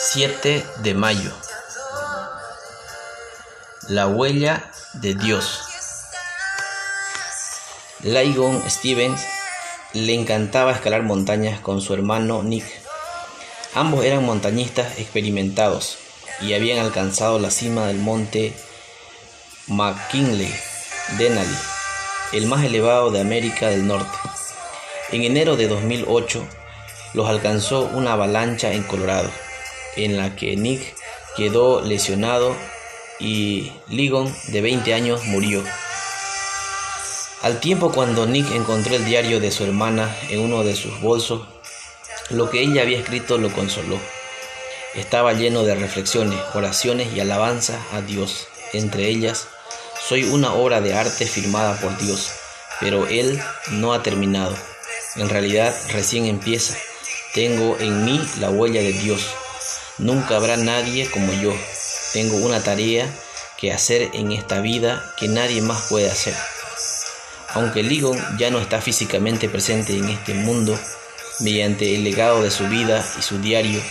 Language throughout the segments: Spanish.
7 de mayo. La huella de Dios. Laigon Stevens le encantaba escalar montañas con su hermano Nick. Ambos eran montañistas experimentados y habían alcanzado la cima del monte McKinley Denali, el más elevado de América del Norte. En enero de 2008 los alcanzó una avalancha en Colorado en la que Nick quedó lesionado y Ligon, de 20 años, murió. Al tiempo cuando Nick encontró el diario de su hermana en uno de sus bolsos, lo que ella había escrito lo consoló. Estaba lleno de reflexiones, oraciones y alabanza a Dios. Entre ellas, soy una obra de arte firmada por Dios, pero Él no ha terminado. En realidad recién empieza. Tengo en mí la huella de Dios. Nunca habrá nadie como yo. Tengo una tarea que hacer en esta vida que nadie más puede hacer. Aunque Ligon ya no está físicamente presente en este mundo, mediante el legado de su vida y su diario,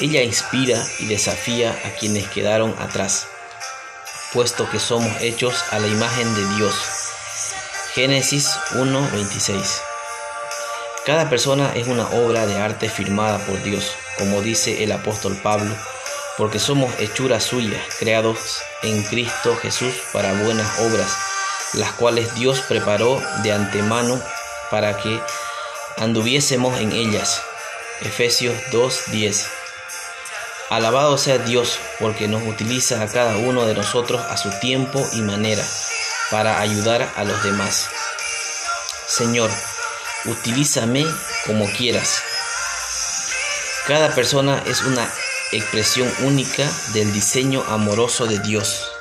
ella inspira y desafía a quienes quedaron atrás, puesto que somos hechos a la imagen de Dios. Génesis 1:26 Cada persona es una obra de arte firmada por Dios como dice el apóstol Pablo, porque somos hechuras suyas, creados en Cristo Jesús para buenas obras, las cuales Dios preparó de antemano para que anduviésemos en ellas. Efesios 2:10 Alabado sea Dios porque nos utiliza a cada uno de nosotros a su tiempo y manera para ayudar a los demás. Señor, utilízame como quieras cada persona es una expresión única del diseño amoroso de Dios.